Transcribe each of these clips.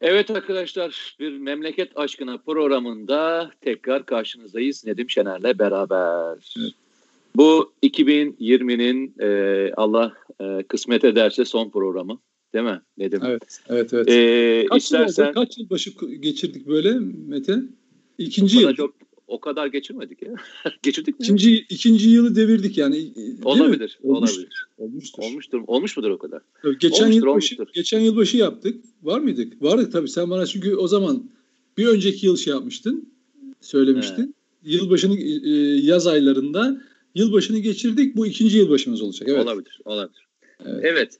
Evet arkadaşlar bir memleket aşkına programında tekrar karşınızdayız Nedim Şener'le beraber. Evet. Bu 2020'nin e, Allah e, kısmet ederse son programı değil mi Nedim? Evet, evet, evet. Ee, kaç, istersen, yıl kaç yıl başı geçirdik böyle Mete? İkinci yıl. Çok, o kadar geçirmedik ya. Geçirdik mi? İkinci, ikinci yılı devirdik yani. Olabilir. Olabilir. Olmuştur. Olmuştur. Olmuş mudur o kadar? Tabii geçen olmuştur, yıl başı, olmuştur. geçen yıl başı yaptık. Var mıydık? Vardık tabii. Sen bana çünkü o zaman bir önceki yıl şey yapmıştın. Söylemiştin. Evet. Yılbaşını e, yaz aylarında yılbaşını geçirdik. Bu ikinci yılbaşımız olacak. Evet. Olabilir. Olabilir. Evet. evet.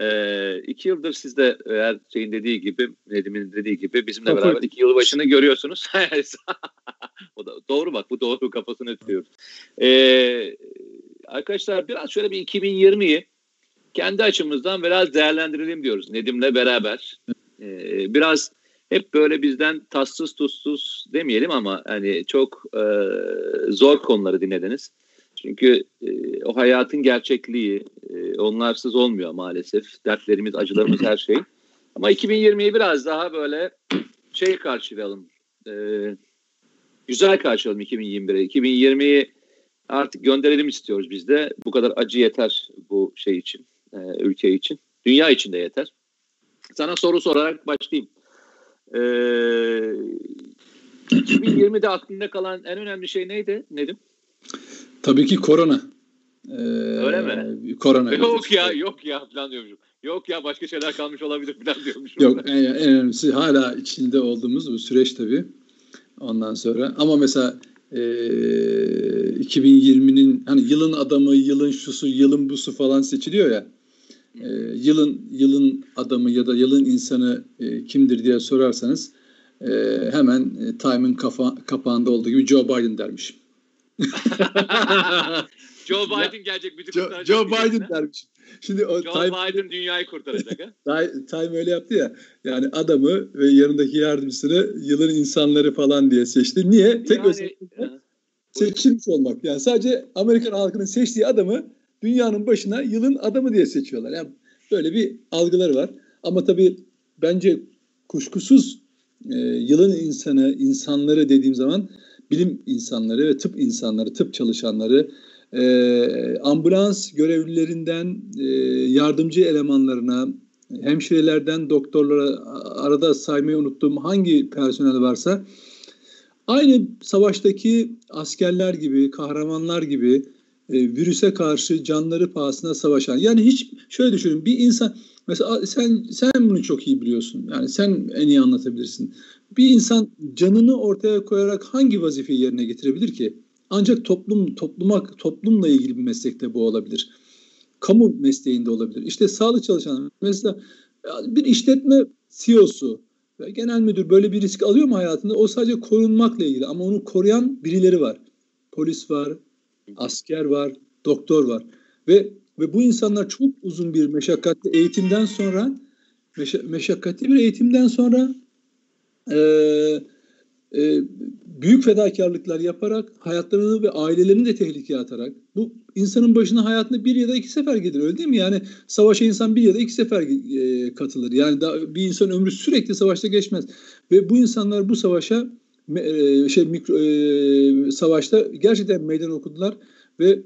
Ee, iki yıldır siz de eğer şeyin dediği gibi, Nedim'in dediği gibi bizimle Kafa. beraber iki yıl başını görüyorsunuz. o da, doğru bak bu doğru kafasını tutuyoruz. Ee, arkadaşlar biraz şöyle bir 2020'yi kendi açımızdan biraz değerlendirelim diyoruz Nedim'le beraber. Ee, biraz hep böyle bizden tatsız tuzsuz demeyelim ama hani çok e, zor konuları dinlediniz. Çünkü e, o hayatın gerçekliği e, onlarsız olmuyor maalesef. Dertlerimiz, acılarımız her şey. Ama 2020'yi biraz daha böyle şey karşılayalım. E, güzel karşılayalım 2021'i. 2020'yi artık gönderelim istiyoruz biz de. Bu kadar acı yeter bu şey için, e, ülke için. Dünya için de yeter. Sana soru sorarak başlayayım. Ee, 2020'de aklında kalan en önemli şey neydi Nedim? Tabii ki korona. Ee, Öyle mi? Korona. Yok ya yok ya falan diyormuşum. Yok ya başka şeyler kalmış olabilir falan diyormuşum. Yok en, en önemlisi hala içinde olduğumuz bu süreç tabii. Ondan sonra ama mesela e, 2020'nin hani yılın adamı, yılın şusu, yılın busu falan seçiliyor ya. E, yılın yılın adamı ya da yılın insanı e, kimdir diye sorarsanız e, hemen e, Time'ın kafa, kapağında olduğu gibi Joe Biden dermişim. Joe Biden gelecek bizi Joe, kurtaracak. Joe Biden dermiş. Şimdi o Joe Time, Biden dünyayı kurtaracak ha. Time öyle yaptı ya. Yani adamı ve yanındaki yardımcısını yılın insanları falan diye seçti. Niye? Tek yani, seçilmiş olmak. Yani sadece Amerikan halkının seçtiği adamı dünyanın başına yılın adamı diye seçiyorlar. Yani böyle bir algıları var. Ama tabii bence kuşkusuz e, yılın insanı, insanları dediğim zaman bilim insanları ve tıp insanları, tıp çalışanları, e, ambulans görevlilerinden e, yardımcı elemanlarına, hemşirelerden doktorlara arada saymayı unuttuğum hangi personel varsa aynı savaştaki askerler gibi, kahramanlar gibi e, virüse karşı canları pahasına savaşan. Yani hiç şöyle düşünün bir insan mesela sen sen bunu çok iyi biliyorsun. Yani sen en iyi anlatabilirsin. Bir insan canını ortaya koyarak hangi vazifeyi yerine getirebilir ki? Ancak toplum topluma toplumla ilgili bir meslekte bu olabilir. Kamu mesleğinde olabilir. İşte sağlık çalışanları mesela bir işletme CEO'su ve genel müdür böyle bir risk alıyor mu hayatında? O sadece korunmakla ilgili ama onu koruyan birileri var. Polis var, asker var, doktor var ve ve bu insanlar çok uzun bir meşakkatli eğitimden sonra meşakkatli bir eğitimden sonra e, e, büyük fedakarlıklar yaparak hayatlarını ve ailelerini de tehlikeye atarak bu insanın başına hayatında bir ya da iki sefer gelir öyle değil mi? Yani savaşa insan bir ya da iki sefer e, katılır. Yani da, bir insan ömrü sürekli savaşta geçmez ve bu insanlar bu savaşa e, şey mikro, e, savaşta gerçekten meydan okudular ve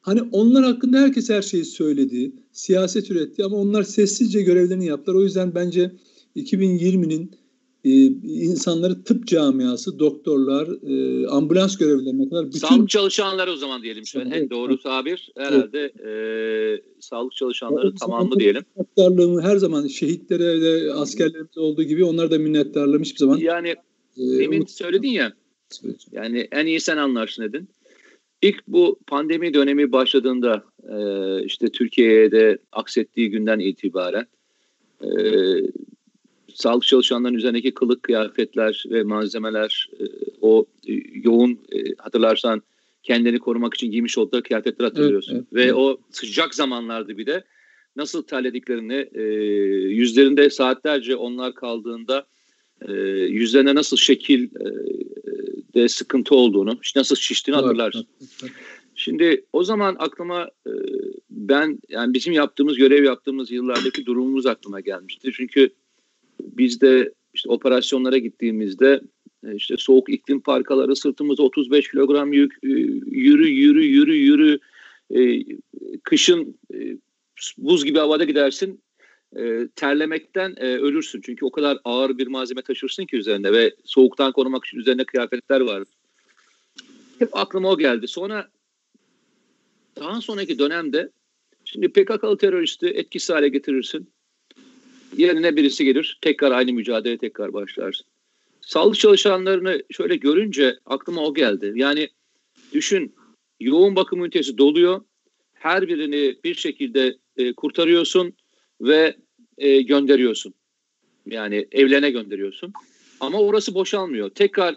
hani onlar hakkında herkes her şeyi söyledi, siyaset üretti ama onlar sessizce görevlerini yaptılar. O yüzden bence 2020'nin e, insanları tıp camiası, doktorlar, e, ambulans görevlilerine kadar bütün... Sağlık çalışanları o zaman diyelim. Şöyle evet, en doğru tabir herhalde evet. e, sağlık çalışanları evet, tamamı diyelim. Minnettarlığımı her zaman şehitlere ve askerlerimiz olduğu gibi onlar da minnettarlığım hiçbir zaman. Yani e, demin unut... söyledin ya yani en iyi sen anlarsın dedin. İlk bu pandemi dönemi başladığında e, işte Türkiye'de aksettiği günden itibaren e, sağlık çalışanlarının üzerindeki kılık kıyafetler ve malzemeler e, o e, yoğun e, hatırlarsan kendini korumak için giymiş oldukları kıyafetler hatırlıyorsun. Evet, evet, ve evet. o sıcak zamanlarda bir de nasıl terlediklerini e, yüzlerinde saatlerce onlar kaldığında e, yüzlerine nasıl şekil e, de sıkıntı olduğunu, nasıl şiştiğini hatırlarsın. Şimdi o zaman aklıma e, ben yani bizim yaptığımız görev yaptığımız yıllardaki durumumuz aklıma gelmişti. Çünkü biz de işte operasyonlara gittiğimizde e, işte soğuk iklim parkaları sırtımıza 35 kilogram yük e, yürü yürü yürü yürü e, kışın buz gibi havada gidersin terlemekten ölürsün. Çünkü o kadar ağır bir malzeme taşırsın ki üzerinde ve soğuktan korumak için üzerinde kıyafetler var. Hep aklıma o geldi. Sonra daha sonraki dönemde şimdi PKK'lı teröristi etkisiz hale getirirsin. Yerine birisi gelir. Tekrar aynı mücadele tekrar başlarsın. Sağlık çalışanlarını şöyle görünce aklıma o geldi. Yani düşün yoğun bakım ünitesi doluyor. Her birini bir şekilde e, kurtarıyorsun ve e, gönderiyorsun. Yani evlerine gönderiyorsun. Ama orası boşalmıyor. Tekrar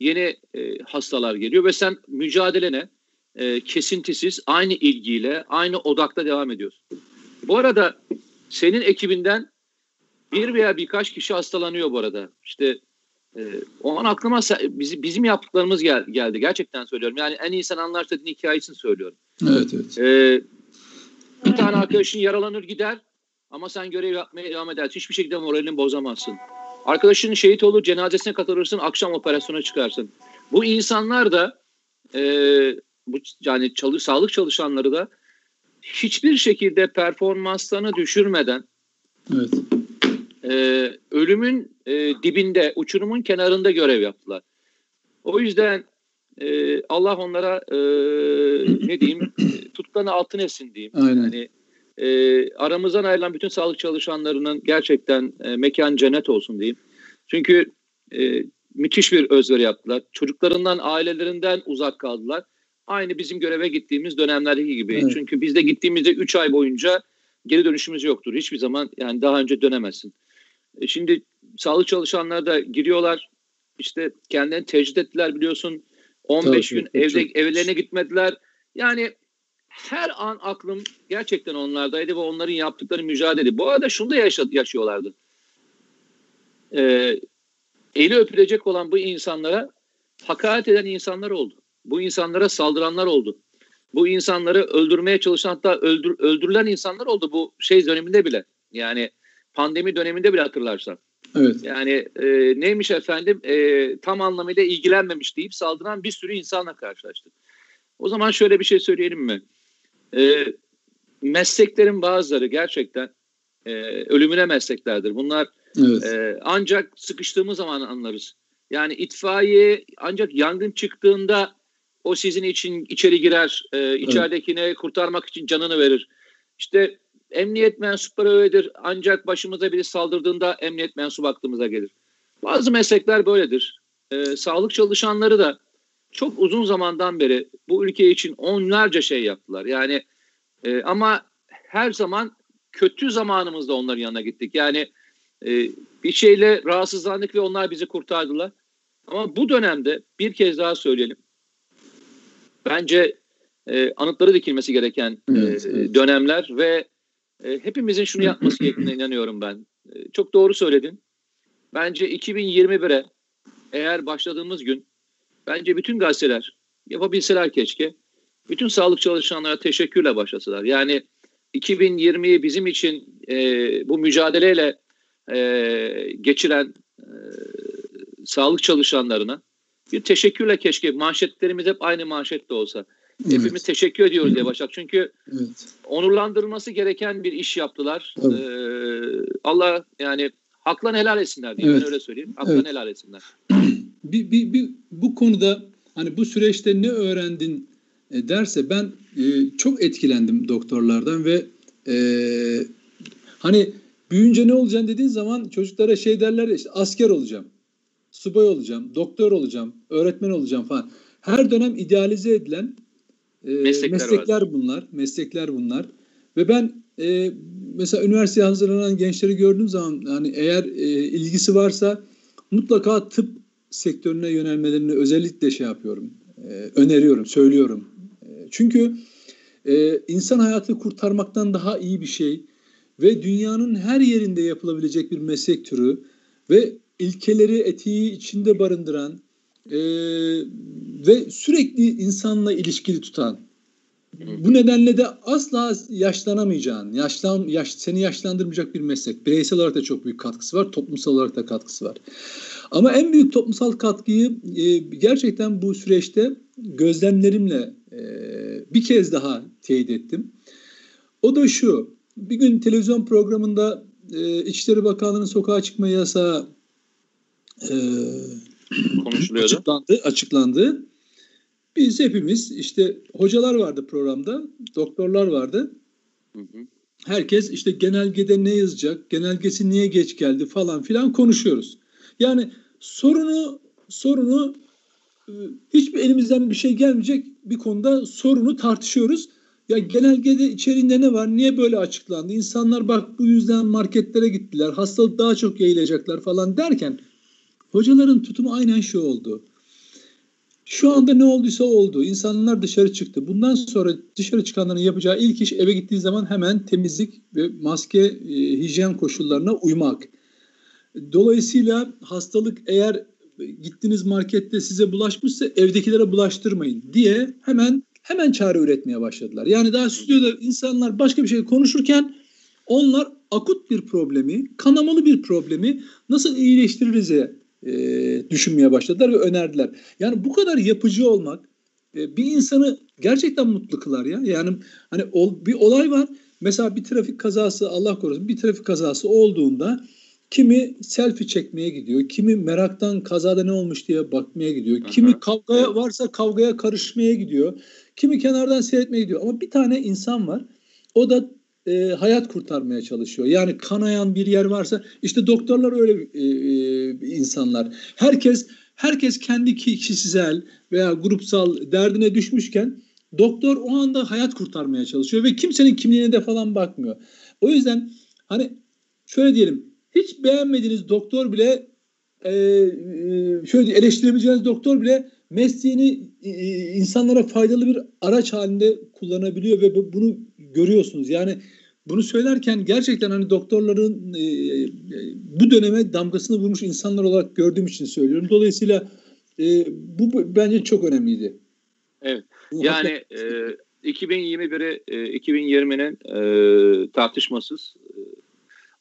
yeni e, hastalar geliyor ve sen mücadelene e, kesintisiz aynı ilgiyle aynı odakta devam ediyorsun. Bu arada senin ekibinden bir veya birkaç kişi hastalanıyor bu arada. İşte e, o an aklıma bizi, bizim yaptıklarımız gel, geldi. Gerçekten söylüyorum. Yani en iyi sen anlar dediğin hikayesini söylüyorum. Evet evet. E, bir tane arkadaşın yaralanır gider ama sen görev yapmaya devam edersin. Hiçbir şekilde moralini bozamazsın. Arkadaşının şehit olur cenazesine katılırsın akşam operasyona çıkarsın. Bu insanlar da e, bu yani çalı, sağlık çalışanları da hiçbir şekilde performanslarını düşürmeden evet. E, ölümün e, dibinde, uçurumun kenarında görev yaptılar. O yüzden e, Allah onlara e, ne diyeyim tutkanı altın etsin diyeyim. Aynen. Yani e, aramızdan ayrılan bütün sağlık çalışanlarının gerçekten e, mekan cennet olsun diyeyim. Çünkü e, müthiş bir özveri yaptılar. Çocuklarından, ailelerinden uzak kaldılar. Aynı bizim göreve gittiğimiz dönemlerdeki gibi. Evet. Çünkü biz de gittiğimizde 3 ay boyunca geri dönüşümüz yoktur. Hiçbir zaman yani daha önce dönemezsin. E, şimdi sağlık çalışanları da giriyorlar. İşte kendilerini tecrit ettiler biliyorsun. 15 Tabii, gün evde çok. evlerine gitmediler. Yani her an aklım gerçekten onlardaydı ve onların yaptıkları mücadele. Bu arada şunu da yaşa yaşıyorlardı. Ee, eli öpülecek olan bu insanlara hakaret eden insanlar oldu. Bu insanlara saldıranlar oldu. Bu insanları öldürmeye çalışan hatta öldür, öldürülen insanlar oldu bu şey döneminde bile. Yani pandemi döneminde bile hatırlarsan. Evet. Yani e, neymiş efendim e, tam anlamıyla ilgilenmemiş deyip saldıran bir sürü insanla karşılaştık. O zaman şöyle bir şey söyleyelim mi? E, mesleklerin bazıları gerçekten e, ölümüne mesleklerdir. Bunlar evet. e, ancak sıkıştığımız zaman anlarız. Yani itfaiye ancak yangın çıktığında o sizin için içeri girer, e, içeridekine evet. kurtarmak için canını verir. İşte emniyet mensupları öyledir. Ancak başımıza biri saldırdığında emniyet mensubu aklımıza gelir. Bazı meslekler böyledir. E, sağlık çalışanları da çok uzun zamandan beri bu ülke için onlarca şey yaptılar. Yani e, ama her zaman kötü zamanımızda onların yanına gittik. Yani e, bir şeyle rahatsızlandık ve onlar bizi kurtardılar. Ama bu dönemde bir kez daha söyleyelim. Bence e, anıtları dikilmesi gereken e, evet, evet. dönemler ve e, hepimizin şunu yapması gerektiğine inanıyorum ben. E, çok doğru söyledin. Bence 2021'e eğer başladığımız gün bence bütün gazeteler yapabilseler keşke bütün sağlık çalışanlara teşekkürle başlasalar. Yani 2020'yi bizim için e, bu mücadeleyle e, geçiren e, sağlık çalışanlarına bir teşekkürle keşke manşetlerimiz hep aynı manşette olsa. Evet. Hepimiz teşekkür ediyoruz diye Başak. Çünkü evet. onurlandırılması gereken bir iş yaptılar. Ee, Allah yani haklan helal etsinler diye evet. ben öyle söyleyeyim. Haklan evet. helal etsinler. bir, bir, bir, bu konuda hani bu süreçte ne öğrendin e, derse ben e, çok etkilendim doktorlardan ve e, hani büyünce ne olacaksın dediğin zaman çocuklara şey derler işte asker olacağım, subay olacağım, doktor olacağım, öğretmen olacağım falan. Her dönem idealize edilen e, meslekler, meslekler bunlar, meslekler bunlar. Ve ben e, mesela üniversiteye hazırlanan gençleri gördüğüm zaman hani eğer e, ilgisi varsa mutlaka tıp sektörüne yönelmelerini özellikle şey yapıyorum, e, öneriyorum, söylüyorum. E, çünkü e, insan hayatı kurtarmaktan daha iyi bir şey ve dünyanın her yerinde yapılabilecek bir meslek türü ve ilkeleri, etiği içinde barındıran e, ve sürekli insanla ilişkili tutan Bu nedenle de asla yaşlanamayacağın, yaşlan, yaş, seni yaşlandırmayacak bir meslek. Bireysel olarak da çok büyük katkısı var, toplumsal olarak da katkısı var. Ama en büyük toplumsal katkıyı e, gerçekten bu süreçte gözlemlerimle e, bir kez daha teyit ettim. O da şu, bir gün televizyon programında e, İçişleri Bakanlığı'nın sokağa çıkma yasağı e, konuşuluyordu. Açıklandı, açıklandı. Biz hepimiz işte hocalar vardı programda, doktorlar vardı. Herkes işte genelgede ne yazacak, genelgesi niye geç geldi falan filan konuşuyoruz. Yani sorunu sorunu e, hiçbir elimizden bir şey gelmeyecek bir konuda sorunu tartışıyoruz. Ya genelgede içeriğinde ne var? Niye böyle açıklandı? İnsanlar bak bu yüzden marketlere gittiler. Hastalık daha çok yayılacaklar falan derken hocaların tutumu aynen şu oldu. Şu anda ne olduysa oldu. İnsanlar dışarı çıktı. Bundan sonra dışarı çıkanların yapacağı ilk iş eve gittiği zaman hemen temizlik ve maske, e, hijyen koşullarına uymak. Dolayısıyla hastalık eğer gittiniz markette size bulaşmışsa evdekilere bulaştırmayın diye hemen hemen çare üretmeye başladılar. Yani daha stüdyoda insanlar başka bir şey konuşurken onlar akut bir problemi, kanamalı bir problemi nasıl iyileştiririz e, düşünmeye başladılar ve önerdiler. Yani bu kadar yapıcı olmak e, bir insanı gerçekten mutlu kılar ya. Yani hani ol, bir olay var. Mesela bir trafik kazası Allah korusun bir trafik kazası olduğunda kimi selfie çekmeye gidiyor, kimi meraktan kazada ne olmuş diye bakmaya gidiyor, kimi kavgaya varsa kavgaya karışmaya gidiyor, kimi kenardan seyretmeye gidiyor. Ama bir tane insan var. O da e, hayat kurtarmaya çalışıyor. Yani kanayan bir yer varsa işte doktorlar öyle e, e, insanlar. Herkes herkes kendi kişisel veya grupsal derdine düşmüşken doktor o anda hayat kurtarmaya çalışıyor ve kimsenin kimliğine de falan bakmıyor. O yüzden hani şöyle diyelim hiç beğenmediğiniz doktor bile e, e şöyle eleştirebileceğiniz doktor bile mesleğini e, insanlara faydalı bir araç halinde kullanabiliyor ve bunu görüyorsunuz. Yani bunu söylerken gerçekten hani doktorların e, e, bu döneme damgasını vurmuş insanlar olarak gördüğüm için söylüyorum. Dolayısıyla e, bu, bence çok önemliydi. Evet. Bu yani e, 2021'i e, 2020'nin e, tartışmasız e,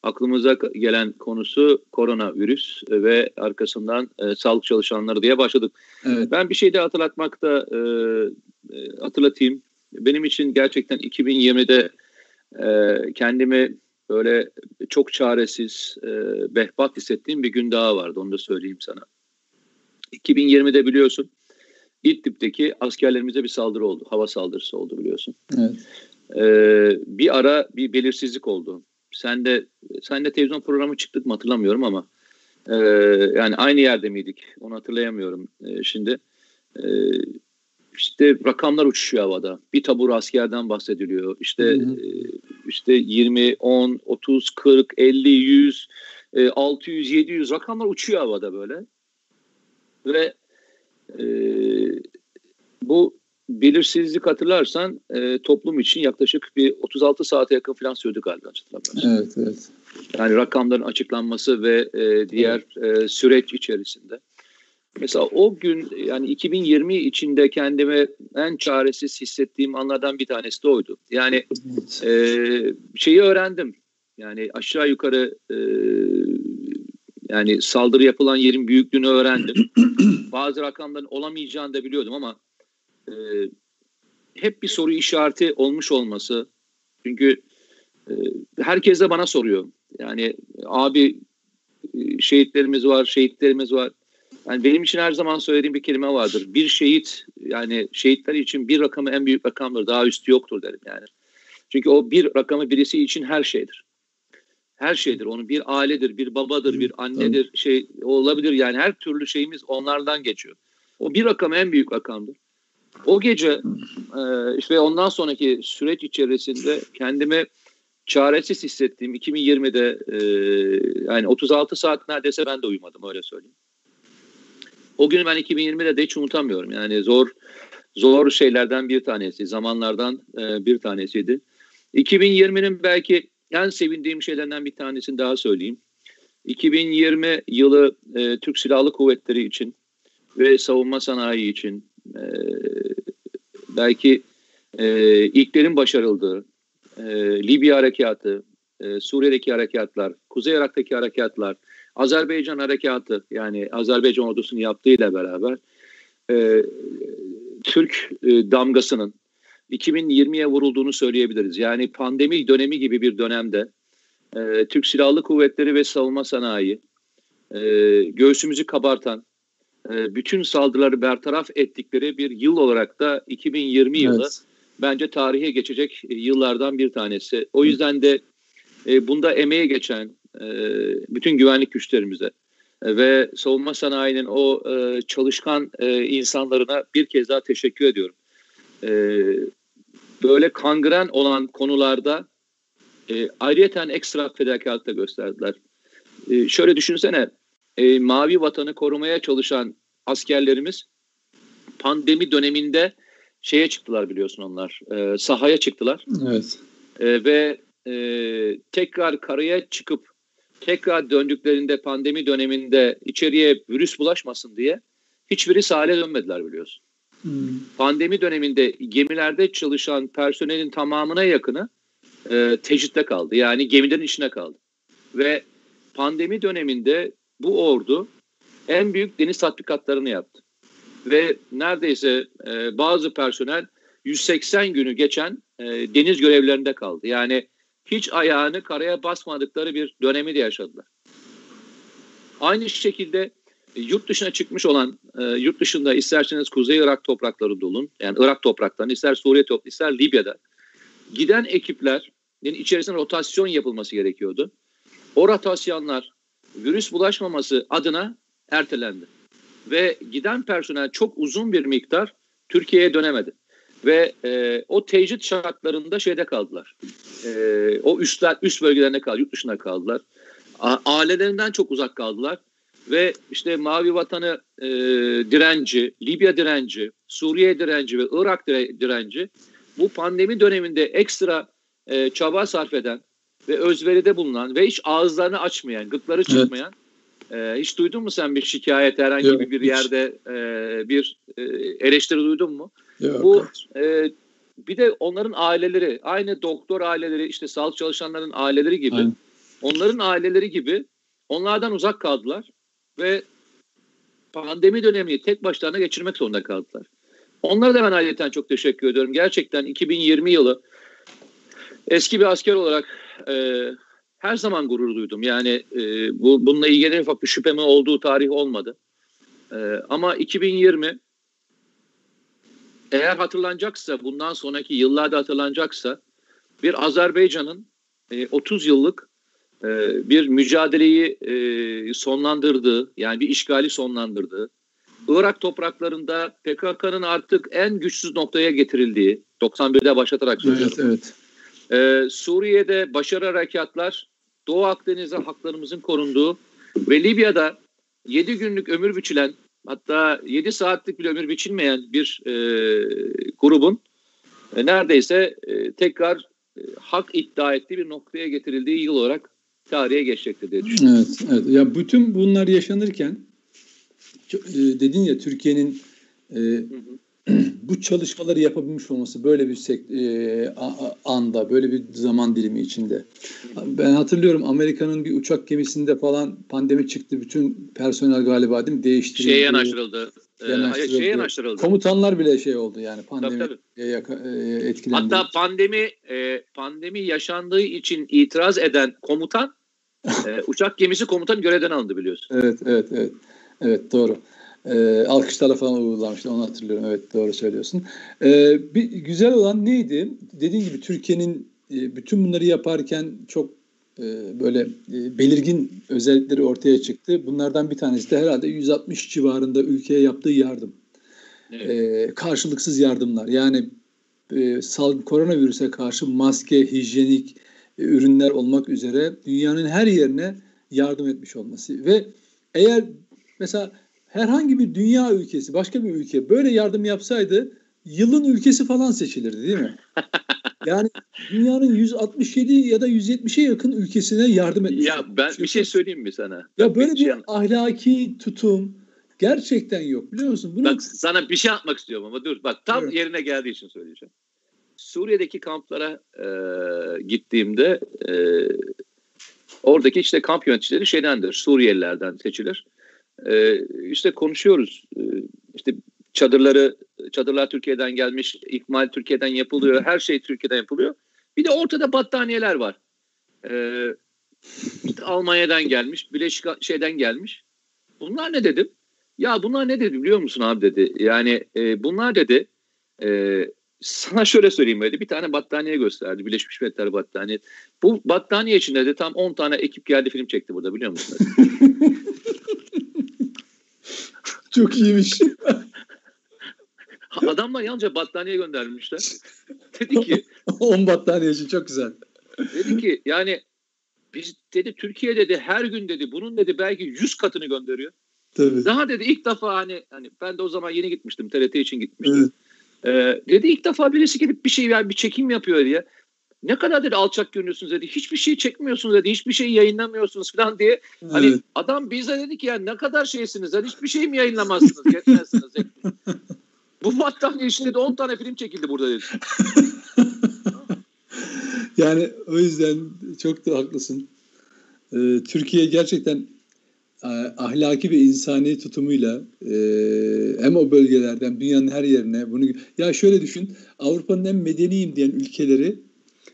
aklımıza gelen konusu koronavirüs ve arkasından e, sağlık çalışanları diye başladık. Evet. Ben bir şey de hatırlatmakta e, e, hatırlatayım. Benim için gerçekten 2020'de e, kendimi böyle çok çaresiz, e, behbat hissettiğim bir gün daha vardı. Onu da söyleyeyim sana. 2020'de biliyorsun İdlib'deki askerlerimize bir saldırı oldu. Hava saldırısı oldu biliyorsun. Evet. Ee, bir ara bir belirsizlik oldu. Sen de sen de televizyon programı çıktık mı hatırlamıyorum ama e, yani aynı yerde miydik? Onu hatırlayamıyorum e, şimdi. E, işte rakamlar uçuşuyor havada. Bir tabur askerden bahsediliyor. İşte hı hı. işte 20, 10, 30, 40, 50, 100, 600, 700 rakamlar uçuyor havada böyle. Ve e, bu belirsizlik hatırlarsan e, toplum için yaklaşık bir 36 saate yakın falan sürdü galiba hatırlamıyorsam. Evet, evet. Yani rakamların açıklanması ve e, diğer evet. e, süreç içerisinde. Mesela o gün yani 2020 içinde kendimi en çaresiz hissettiğim anlardan bir tanesi de oydu. Yani e, şeyi öğrendim. Yani aşağı yukarı e, yani saldırı yapılan yerin büyüklüğünü öğrendim. Bazı rakamların olamayacağını da biliyordum ama e, hep bir soru işareti olmuş olması. Çünkü e, herkes de bana soruyor. Yani abi e, şehitlerimiz var, şehitlerimiz var. Yani benim için her zaman söylediğim bir kelime vardır. Bir şehit yani şehitler için bir rakamı en büyük rakamdır. Daha üstü yoktur derim yani. Çünkü o bir rakamı birisi için her şeydir. Her şeydir. Onun bir ailedir, bir babadır, bir annedir. Şey olabilir yani her türlü şeyimiz onlardan geçiyor. O bir rakam en büyük rakamdır. O gece e, işte ondan sonraki süreç içerisinde kendimi çaresiz hissettiğim 2020'de e, yani 36 saat neredeyse ben de uyumadım öyle söyleyeyim. O günü ben 2020'de de hiç unutamıyorum. Yani zor zor şeylerden bir tanesi, zamanlardan e, bir tanesiydi. 2020'nin belki en sevindiğim şeylerden bir tanesini daha söyleyeyim. 2020 yılı e, Türk Silahlı Kuvvetleri için ve savunma sanayi için e, belki e, ilklerin başarıldığı, e, Libya harekatı, e, Suriye'deki harekatlar, Kuzey Irak'taki harekatlar, Azerbaycan harekatı yani Azerbaycan ordusunun yaptığıyla beraber e, Türk e, damgasının 2020'ye vurulduğunu söyleyebiliriz. Yani pandemi dönemi gibi bir dönemde e, Türk Silahlı Kuvvetleri ve savunma sanayi e, göğsümüzü kabartan, e, bütün saldırıları bertaraf ettikleri bir yıl olarak da 2020 yılı evet. bence tarihe geçecek yıllardan bir tanesi. O yüzden de e, bunda emeğe geçen e, bütün güvenlik güçlerimize e, ve savunma sanayinin o e, çalışkan e, insanlarına bir kez daha teşekkür ediyorum. E, böyle kangren olan konularda e, ayrıyeten ekstra fedakarlık da gösterdiler. E, şöyle düşünsene, e, mavi vatanı korumaya çalışan askerlerimiz pandemi döneminde şeye çıktılar biliyorsun onlar, e, sahaya çıktılar. Evet. E, ve e, tekrar karaya çıkıp tekrar döndüklerinde pandemi döneminde içeriye virüs bulaşmasın diye hiçbiri sahile dönmediler biliyorsun. Hmm. Pandemi döneminde gemilerde çalışan personelin tamamına yakını e, tecritte kaldı. Yani gemilerin içine kaldı. Ve pandemi döneminde bu ordu en büyük deniz tatbikatlarını yaptı. Ve neredeyse e, bazı personel 180 günü geçen e, deniz görevlerinde kaldı. Yani hiç ayağını karaya basmadıkları bir dönemi de yaşadılar. Aynı şekilde e, yurt dışına çıkmış olan, e, yurt dışında isterseniz Kuzey Irak toprakları dolun, yani Irak topraklarında, ister Suriye toprakları, ister Libya'da giden ekipler yani içerisinde rotasyon yapılması gerekiyordu. O rotasyonlar virüs bulaşmaması adına ertelendi. Ve giden personel çok uzun bir miktar Türkiye'ye dönemedi. Ve e, o tecrit şartlarında şeyde kaldılar. E, o üstler, üst bölgelerine kaldı, yurt dışına kaldılar. A, ailelerinden çok uzak kaldılar. Ve işte Mavi Vatanı e, direnci, Libya direnci, Suriye direnci ve Irak direnci bu pandemi döneminde ekstra e, çaba sarf eden ve özveride bulunan ve hiç ağızlarını açmayan, gıkları çıkmayan evet. e, hiç duydun mu sen bir şikayet herhangi Yok, bir yerde e, bir e, eleştiri duydun mu? Yok, Bu e, bir de onların aileleri, aynı doktor aileleri, işte sağlık çalışanların aileleri gibi, Aynen. onların aileleri gibi onlardan uzak kaldılar ve pandemi dönemini tek başlarına geçirmek zorunda kaldılar. Onlara da ben ayrıca çok teşekkür ediyorum. Gerçekten 2020 yılı eski bir asker olarak e, her zaman gurur duydum. Yani e, bu bununla ilgili ufak bir şüpheme olduğu tarih olmadı. E, ama 2020 eğer hatırlanacaksa, bundan sonraki yıllarda hatırlanacaksa bir Azerbaycan'ın e, 30 yıllık e, bir mücadeleyi e, sonlandırdığı, yani bir işgali sonlandırdığı, Irak topraklarında PKK'nın artık en güçsüz noktaya getirildiği, 91'de başlatarak söylüyorum. Evet, evet. Ee, Suriye'de başarı harekatlar, Doğu Akdeniz'de haklarımızın korunduğu ve Libya'da 7 günlük ömür biçilen hatta 7 saatlik bile ömür biçilmeyen bir e, grubun e, neredeyse e, tekrar e, hak iddia ettiği bir noktaya getirildiği yıl olarak tarihe geçecektir diye düşünüyorum. Evet, evet. Ya bütün bunlar yaşanırken e, dedin ya Türkiye'nin e, hı hı bu çalışmaları yapabilmiş olması böyle bir e, anda, böyle bir zaman dilimi içinde. Ben hatırlıyorum Amerika'nın bir uçak gemisinde falan pandemi çıktı. Bütün personel galiba değil mi değiştirildi. Şeye yanaştırıldı. Ee, yanaştırıldı. Şeye yanaştırıldı. Komutanlar bile şey oldu yani pandemi tabii, tabii. E, etkilendi. Hatta pandemi e, pandemi yaşandığı için itiraz eden komutan e, uçak gemisi komutan görevden alındı biliyorsun. Evet, evet, evet. Evet doğru. E, alkışlarla falan uğurlamıştı onu hatırlıyorum. Evet doğru söylüyorsun. E, bir güzel olan neydi? Dediğin gibi Türkiye'nin e, bütün bunları yaparken çok e, böyle e, belirgin özellikleri ortaya çıktı. Bunlardan bir tanesi de herhalde 160 civarında ülkeye yaptığı yardım. Evet. E, karşılıksız yardımlar. Yani e, sal, koronavirüse karşı maske, hijyenik e, ürünler olmak üzere dünyanın her yerine yardım etmiş olması. Ve eğer mesela herhangi bir dünya ülkesi, başka bir ülke böyle yardım yapsaydı yılın ülkesi falan seçilirdi değil mi? Yani dünyanın 167 ya da 170'e yakın ülkesine yardım etmiş. Ya ben bir şey söyleyeyim mi sana? Ya böyle bir, şey ahlaki tutum gerçekten yok biliyor musun? Bunu... Bak sana bir şey atmak istiyorum ama dur bak tam evet. yerine geldiği için söyleyeceğim. Suriye'deki kamplara e, gittiğimde e, oradaki işte kamp yöneticileri şeydendir, Suriyelilerden seçilir. E, işte konuşuyoruz. E, işte çadırları, çadırlar Türkiye'den gelmiş, ikmal Türkiye'den yapılıyor, her şey Türkiye'den yapılıyor. Bir de ortada battaniyeler var. E, işte Almanya'dan gelmiş, Bileşik şeyden gelmiş. Bunlar ne dedim? Ya bunlar ne dedi biliyor musun abi dedi. Yani e, bunlar dedi e, sana şöyle söyleyeyim dedi. Bir tane battaniye gösterdi. Birleşmiş Milletler battaniye. Bu battaniye içinde de tam 10 tane ekip geldi film çekti burada biliyor musun? Çok iyiymiş. Adamlar yalnızca battaniye göndermişler. Dedi ki 10 battaniye için çok güzel. Dedi ki yani biz dedi Türkiye dedi her gün dedi bunun dedi belki 100 katını gönderiyor. Tabii. Daha dedi ilk defa hani hani ben de o zaman yeni gitmiştim TRT için gitmiştim. Evet. Ee, dedi ilk defa birisi gelip bir şey yani bir çekim yapıyor diye. Ne kadar dedi alçak görünüyorsunuz dedi. Hiçbir şey çekmiyorsunuz dedi. Hiçbir şey yayınlamıyorsunuz falan diye. Hani evet. Hani adam bize dedi ki ya ne kadar şeysiniz dedi. Hiçbir şey mi yayınlamazsınız? Yetmezsiniz. Bu battaniye işinde de 10 tane film çekildi burada dedi. yani o yüzden çok da haklısın. Ee, Türkiye gerçekten e, ahlaki ve insani tutumuyla e, hem o bölgelerden dünyanın her yerine bunu ya şöyle düşün Avrupa'nın en medeniyim diyen ülkeleri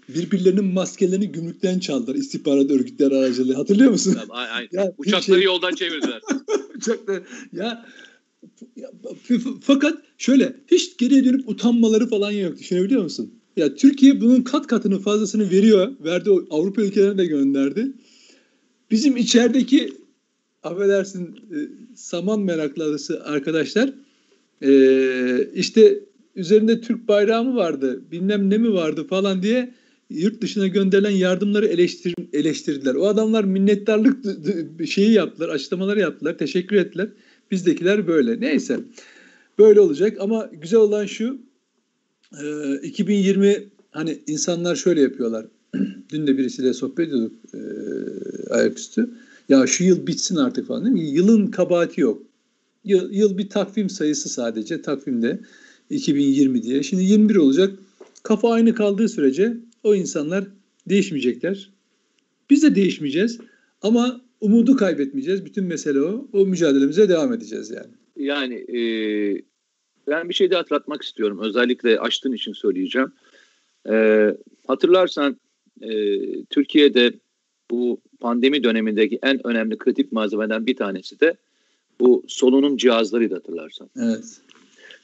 birbirlerinin maskelerini gümrükten çaldılar istihbarat örgütleri aracılığıyla. Hatırlıyor musun? Aynen. aynen. Ya, Uçakları şey... yoldan çevirdiler. Uçakları ya, ya fakat şöyle hiç geriye dönüp utanmaları falan yok. Düşünebiliyor musun? Ya Türkiye bunun kat katını fazlasını veriyor. Verdi Avrupa ülkelerine de gönderdi. Bizim içerideki affedersin e, saman meraklısı arkadaşlar e, işte üzerinde Türk bayrağı mı vardı bilmem ne mi vardı falan diye yurt dışına gönderilen yardımları eleştir, eleştirdiler. O adamlar minnettarlık şeyi yaptılar, açıklamaları yaptılar, teşekkür ettiler. Bizdekiler böyle. Neyse. Böyle olacak ama güzel olan şu 2020 hani insanlar şöyle yapıyorlar. Dün de birisiyle sohbet ediyorduk e, ayaküstü. Ya şu yıl bitsin artık falan değil mi? Yılın kabahati yok. Yıl, yıl bir takvim sayısı sadece takvimde 2020 diye. Şimdi 21 olacak. Kafa aynı kaldığı sürece o insanlar değişmeyecekler. Biz de değişmeyeceğiz ama umudu kaybetmeyeceğiz. Bütün mesele o. O mücadelemize devam edeceğiz yani. Yani e, ben bir şey de hatırlatmak istiyorum. Özellikle açtığın için söyleyeceğim. E, hatırlarsan e, Türkiye'de bu pandemi dönemindeki en önemli kritik malzemeden bir tanesi de bu solunum cihazlarıydı hatırlarsan. Evet.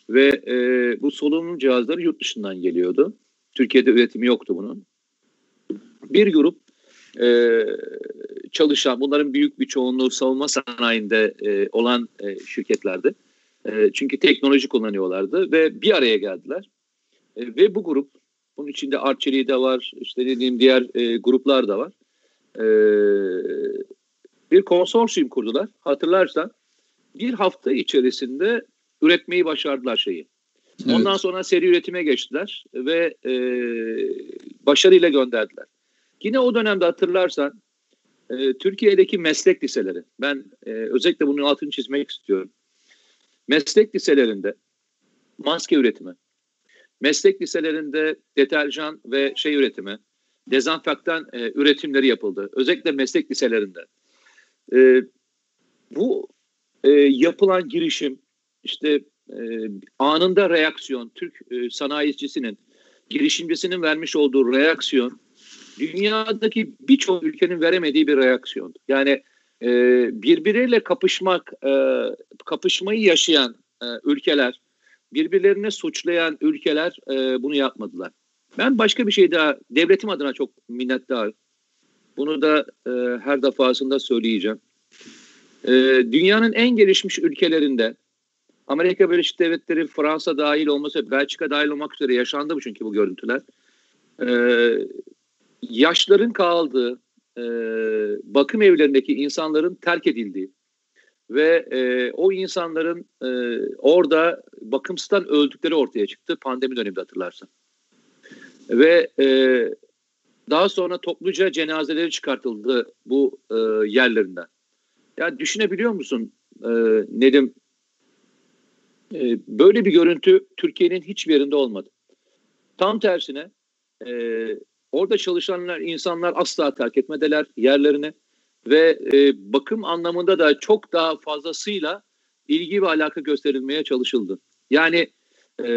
Ve e, bu solunum cihazları yurt dışından geliyordu. Türkiye'de üretimi yoktu bunun. Bir grup e, çalışan, bunların büyük bir çoğunluğu savunma sanayinde e, olan e, şirketlerdi. E, çünkü teknoloji kullanıyorlardı ve bir araya geldiler. E, ve bu grup, bunun içinde Arçelik'i de var, işte dediğim diğer e, gruplar da var. E, bir konsorsiyum kurdular. Hatırlarsan bir hafta içerisinde üretmeyi başardılar şeyi. Evet. Ondan sonra seri üretime geçtiler ve e, başarıyla gönderdiler. Yine o dönemde hatırlarsan e, Türkiye'deki meslek liseleri, ben e, özellikle bunun altını çizmek istiyorum. Meslek liselerinde maske üretimi, meslek liselerinde deterjan ve şey üretimi, dezenfektan e, üretimleri yapıldı. Özellikle meslek liselerinde. E, bu e, yapılan girişim işte e, anında reaksiyon, Türk e, sanayicisinin, girişimcisinin vermiş olduğu reaksiyon dünyadaki birçok ülkenin veremediği bir reaksiyon. Yani e, birbiriyle kapışmak, e, kapışmayı yaşayan e, ülkeler, birbirlerini suçlayan ülkeler e, bunu yapmadılar. Ben başka bir şey daha, devletim adına çok minnettar. Bunu da e, her defasında söyleyeceğim. E, dünyanın en gelişmiş ülkelerinde Amerika Birleşik Devletleri, Fransa dahil olması, Belçika dahil olmak üzere yaşandı bu çünkü bu görüntüler. Ee, yaşların kaldığı, e, bakım evlerindeki insanların terk edildiği ve e, o insanların e, orada bakımsızdan öldükleri ortaya çıktı pandemi döneminde hatırlarsan. Ve e, daha sonra topluca cenazeleri çıkartıldı bu e, yerlerinden. Yani düşünebiliyor musun e, Nedim ee, böyle bir görüntü Türkiye'nin hiçbir yerinde olmadı. Tam tersine e, orada çalışanlar insanlar asla terk etmediler yerlerini ve e, bakım anlamında da çok daha fazlasıyla ilgi ve alaka gösterilmeye çalışıldı. Yani e,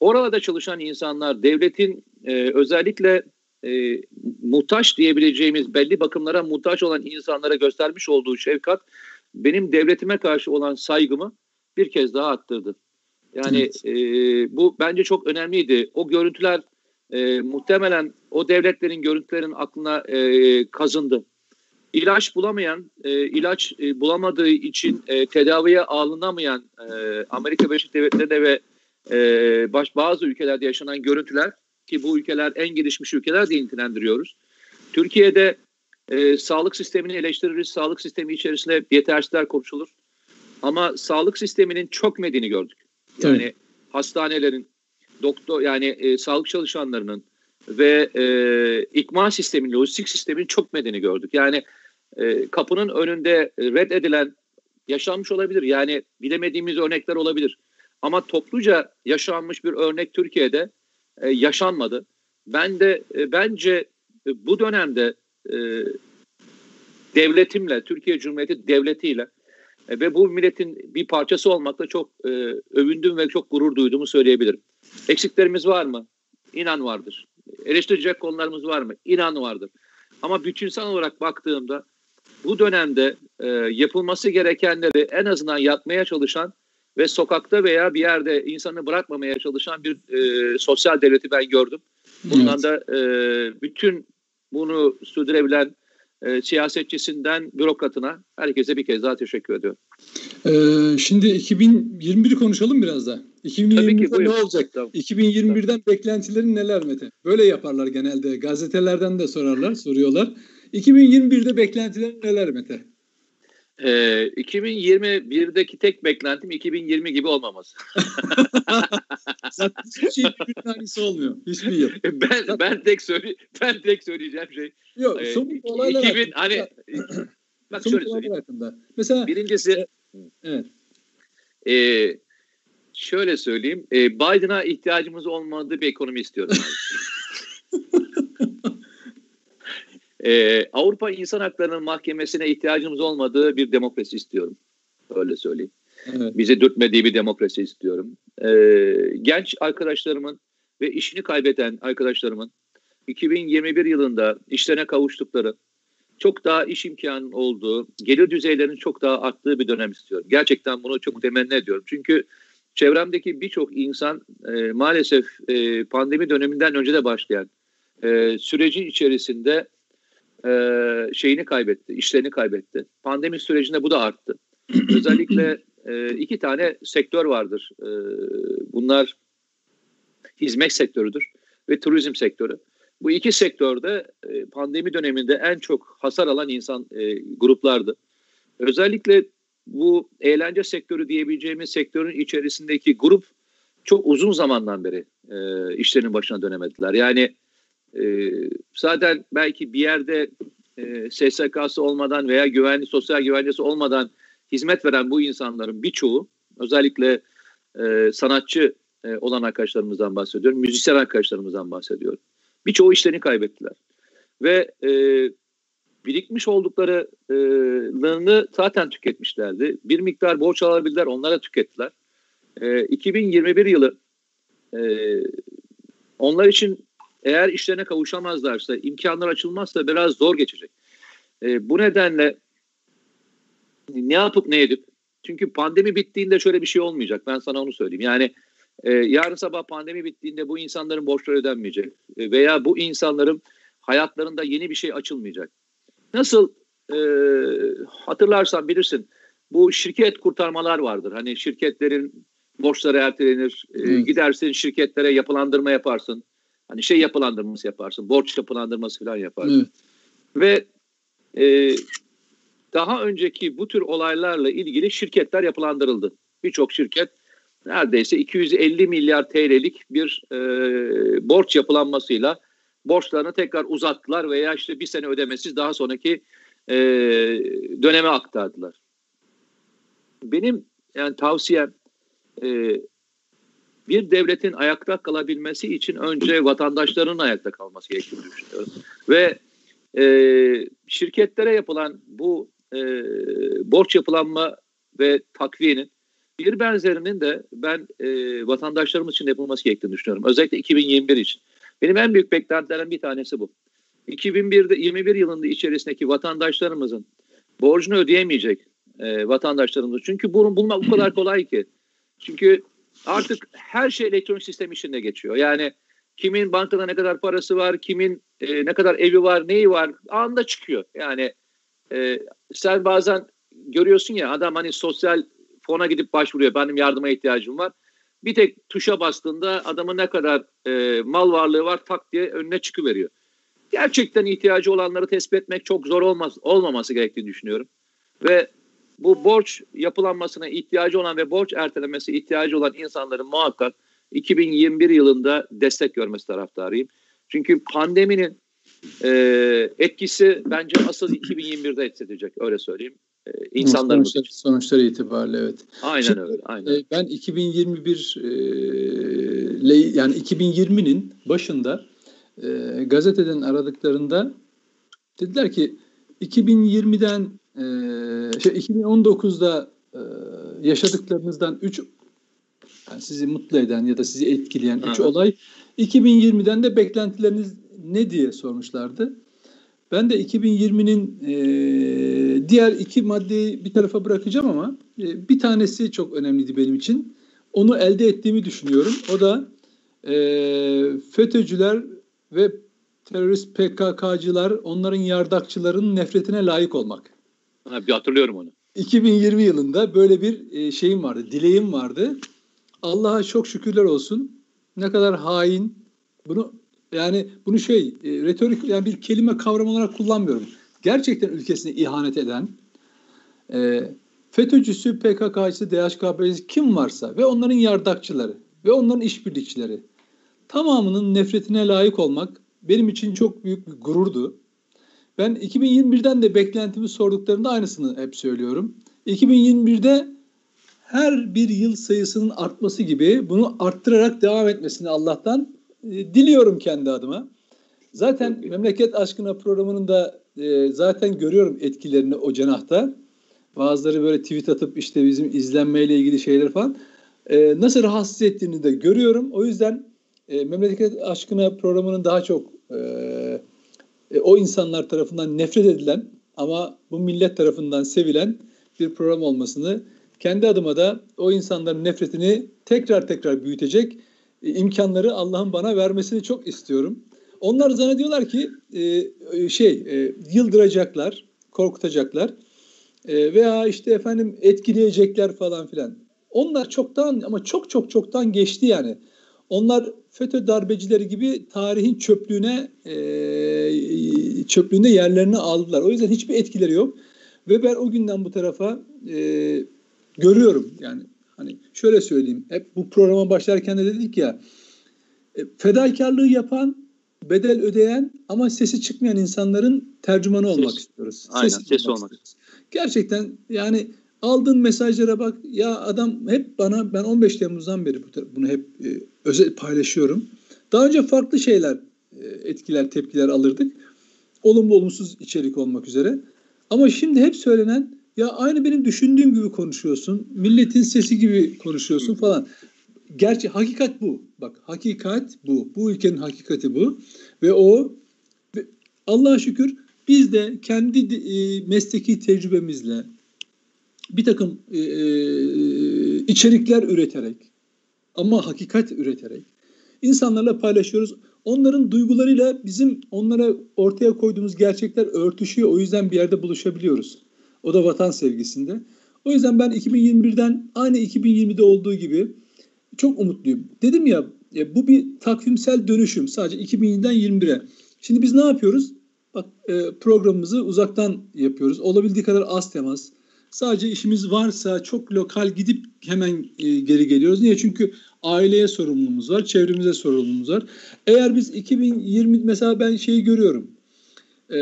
orada çalışan insanlar devletin e, özellikle e, muhtaç diyebileceğimiz belli bakımlara muhtaç olan insanlara göstermiş olduğu şefkat benim devletime karşı olan saygımı bir kez daha arttırdı. Yani evet. e, bu bence çok önemliydi. O görüntüler e, muhtemelen o devletlerin görüntülerin aklına e, kazındı. İlaç bulamayan, e, ilaç e, bulamadığı için e, tedaviye alınamayan e, Amerika Birleşik Devletleri'nde ve e, baş, bazı ülkelerde yaşanan görüntüler ki bu ülkeler en gelişmiş ülkeler diye nitelendiriyoruz. Türkiye'de e, sağlık sistemini eleştiririz. Sağlık sistemi içerisinde yetersizler konuşulur. Ama sağlık sisteminin çok medeni gördük. Yani evet. hastanelerin, doktor yani e, sağlık çalışanlarının ve e, ikmal sistemin, lojistik sistemin çok medeni gördük. Yani e, kapının önünde reddedilen yaşanmış olabilir. Yani bilemediğimiz örnekler olabilir. Ama topluca yaşanmış bir örnek Türkiye'de e, yaşanmadı. Ben de e, bence e, bu dönemde e, devletimle, Türkiye Cumhuriyeti devletiyle e, ve bu milletin bir parçası olmakla çok e, övündüm ve çok gurur duyduğumu söyleyebilirim. Eksiklerimiz var mı? İnan vardır. Eleştirecek konularımız var mı? İnan vardır. Ama bütünsel olarak baktığımda bu dönemde e, yapılması gerekenleri en azından yapmaya çalışan ve sokakta veya bir yerde insanı bırakmamaya çalışan bir e, sosyal devleti ben gördüm. Bundan evet. da e, bütün bunu sürdürebilen e, siyasetçisinden bürokratına herkese bir kez daha teşekkür ediyorum. Ee, şimdi 2021'i konuşalım biraz da. 2021'de ne olacak? Tamam. 2021'den beklentilerin neler Mete? Böyle yaparlar genelde. Gazetelerden de sorarlar, soruyorlar. 2021'de beklentilerin neler Mete? Ee, 2021'deki tek beklentim 2020 gibi olmaması. Zaten hiçbir şey birbirinin olmuyor. Hiçbir yıl. Ben ben tek söyle ben tek söyleyeceğim şey. Yok, e, somut olaylar 2000 hani bak şöyle söyleyeyim. Hakkında. Mesela birincisi e, evet. E, şöyle söyleyeyim. E, Biden'a ihtiyacımız olmadığı bir ekonomi istiyorum. Ee, Avrupa İnsan Hakları'nın mahkemesine ihtiyacımız olmadığı bir demokrasi istiyorum. Öyle söyleyeyim. Evet. Bize dürtmediği bir demokrasi istiyorum. Ee, genç arkadaşlarımın ve işini kaybeden arkadaşlarımın 2021 yılında işlerine kavuştukları, çok daha iş imkanı olduğu, gelir düzeylerinin çok daha arttığı bir dönem istiyorum. Gerçekten bunu çok temenni ediyorum. Çünkü çevremdeki birçok insan e, maalesef e, pandemi döneminden önce de başlayan e, sürecin içerisinde e, şeyini kaybetti, işlerini kaybetti. Pandemi sürecinde bu da arttı. Özellikle e, iki tane sektör vardır. E, bunlar hizmet sektörüdür ve turizm sektörü. Bu iki sektörde e, pandemi döneminde en çok hasar alan insan e, gruplardı. Özellikle bu eğlence sektörü diyebileceğimiz sektörün içerisindeki grup çok uzun zamandan beri e, işlerinin başına dönemediler. Yani e, zaten belki bir yerde e, SSK'sı olmadan veya güvenli sosyal güvencesi olmadan hizmet veren bu insanların birçoğu özellikle e, sanatçı e, olan arkadaşlarımızdan bahsediyorum. Müzisyen arkadaşlarımızdan bahsediyorum. Birçoğu işlerini kaybettiler. Ve e, birikmiş olduklarını zaten tüketmişlerdi. Bir miktar borç alabildiler, onlara tükettiler. E, 2021 yılı e, onlar için eğer işlerine kavuşamazlarsa, imkanlar açılmazsa biraz zor geçecek. E, bu nedenle ne yapıp ne edip çünkü pandemi bittiğinde şöyle bir şey olmayacak. Ben sana onu söyleyeyim. Yani e, yarın sabah pandemi bittiğinde bu insanların borçları ödenmeyecek. E, veya bu insanların hayatlarında yeni bir şey açılmayacak. Nasıl e, hatırlarsan bilirsin bu şirket kurtarmalar vardır. Hani şirketlerin borçları ertelenir. E, gidersin şirketlere yapılandırma yaparsın. Hani şey yapılandırması yaparsın, borç yapılandırması falan yaparsın. Evet. Ve e, daha önceki bu tür olaylarla ilgili şirketler yapılandırıldı. Birçok şirket neredeyse 250 milyar TL'lik bir e, borç yapılanmasıyla borçlarını tekrar uzattılar veya işte bir sene ödemesiz daha sonraki e, döneme aktardılar. Benim yani tavsiyem e, bir devletin ayakta kalabilmesi için önce vatandaşların ayakta kalması gerektiğini düşünüyorum. Ve e, şirketlere yapılan bu e, borç yapılanma ve takviyenin bir benzerinin de ben e, vatandaşlarımız için yapılması gerektiğini düşünüyorum. Özellikle 2021 için. Benim en büyük beklentilerim bir tanesi bu. 2021'de 21 yılında içerisindeki vatandaşlarımızın borcunu ödeyemeyecek e, vatandaşlarımız. Çünkü bunu bulmak o kadar kolay ki. Çünkü artık her şey elektronik sistem içinde geçiyor. Yani kimin bankada ne kadar parası var, kimin e, ne kadar evi var, neyi var anında çıkıyor. Yani e, sen bazen görüyorsun ya adam hani sosyal fona gidip başvuruyor. Benim yardıma ihtiyacım var. Bir tek tuşa bastığında adamın ne kadar e, mal varlığı var tak diye önüne çıkıveriyor. Gerçekten ihtiyacı olanları tespit etmek çok zor olmaz, olmaması gerektiğini düşünüyorum. Ve bu borç yapılanmasına ihtiyacı olan ve borç ertelemesi ihtiyacı olan insanların muhakkak 2021 yılında destek görmesi taraftarıyım. Çünkü pandeminin e, etkisi bence asıl 2021'de hissedilecek öyle söyleyeyim. E, insanlarımız sonuçlar, için. Sonuçları itibariyle evet. Aynen Şimdi, öyle. Aynen. E, ben 2021 e, yani 2020'nin başında e, gazeteden aradıklarında dediler ki 2020'den e, şey 2019'da e, yaşadıklarınızdan 3 yani sizi mutlu eden ya da sizi etkileyen 3 olay 2020'den de beklentileriniz ne diye sormuşlardı. Ben de 2020'nin e, diğer iki maddeyi bir tarafa bırakacağım ama e, bir tanesi çok önemliydi benim için. Onu elde ettiğimi düşünüyorum. O da e, FETÖ'cüler ve terörist PKK'cılar onların yardakçıların nefretine layık olmak. Ha, bir hatırlıyorum onu. 2020 yılında böyle bir e, şeyim vardı, dileğim vardı. Allah'a çok şükürler olsun. Ne kadar hain. Bunu yani bunu şey e, retorik yani bir kelime kavram olarak kullanmıyorum. Gerçekten ülkesine ihanet eden e, FETÖ'cüsü, PKK'cısı, DHKP'cisi kim varsa ve onların yardakçıları ve onların işbirlikçileri tamamının nefretine layık olmak benim için çok büyük bir gururdu. Ben 2021'den de beklentimi sorduklarında aynısını hep söylüyorum. 2021'de her bir yıl sayısının artması gibi bunu arttırarak devam etmesini Allah'tan e, diliyorum kendi adıma. Zaten Memleket Aşkına programının da e, zaten görüyorum etkilerini o cenahta. Bazıları böyle tweet atıp işte bizim izlenmeyle ilgili şeyler falan. E, nasıl rahatsız ettiğini de görüyorum. O yüzden e, Memleket Aşkına programının daha çok e, e, o insanlar tarafından nefret edilen ama bu millet tarafından sevilen bir program olmasını kendi adıma da o insanların nefretini tekrar tekrar büyütecek e, imkanları Allah'ın bana vermesini çok istiyorum. Onlar zannediyorlar ki e, şey yıldıracaklar, korkutacaklar veya işte efendim etkileyecekler falan filan. Onlar çoktan ama çok çok çoktan geçti yani. Onlar FETÖ darbecileri gibi tarihin çöplüğüne e, çöplüğünde yerlerini aldılar. O yüzden hiçbir etkileri yok. Ve ben o günden bu tarafa e, görüyorum yani hani şöyle söyleyeyim hep bu programa başlarken de dedik ya e, fedakarlığı yapan bedel ödeyen ama sesi çıkmayan insanların tercümanı ses. olmak istiyoruz. Aynen sesi, sesi olmak, olmak istiyoruz. Gerçekten yani aldığın mesajlara bak ya adam hep bana ben 15 Temmuz'dan beri bunu hep e, özel paylaşıyorum. Daha önce farklı şeyler e, etkiler tepkiler alırdık. Olumlu olumsuz içerik olmak üzere. Ama şimdi hep söylenen ya aynı benim düşündüğüm gibi konuşuyorsun. Milletin sesi gibi konuşuyorsun falan. Gerçi hakikat bu. Bak hakikat bu. Bu ülkenin hakikati bu. Ve o Allah'a şükür biz de kendi e, mesleki tecrübemizle bir takım e, e, içerikler üreterek ama hakikat üreterek insanlarla paylaşıyoruz. Onların duygularıyla bizim onlara ortaya koyduğumuz gerçekler örtüşüyor. O yüzden bir yerde buluşabiliyoruz. O da vatan sevgisinde. O yüzden ben 2021'den aynı 2020'de olduğu gibi çok umutluyum. Dedim ya bu bir takvimsel dönüşüm sadece 2020'den 21'e. Şimdi biz ne yapıyoruz? Bak e, programımızı uzaktan yapıyoruz. Olabildiği kadar az temas. Sadece işimiz varsa çok lokal gidip hemen e, geri geliyoruz. Niye? Çünkü aileye sorumluluğumuz var, çevremize sorumluluğumuz var. Eğer biz 2020 mesela ben şeyi görüyorum. E,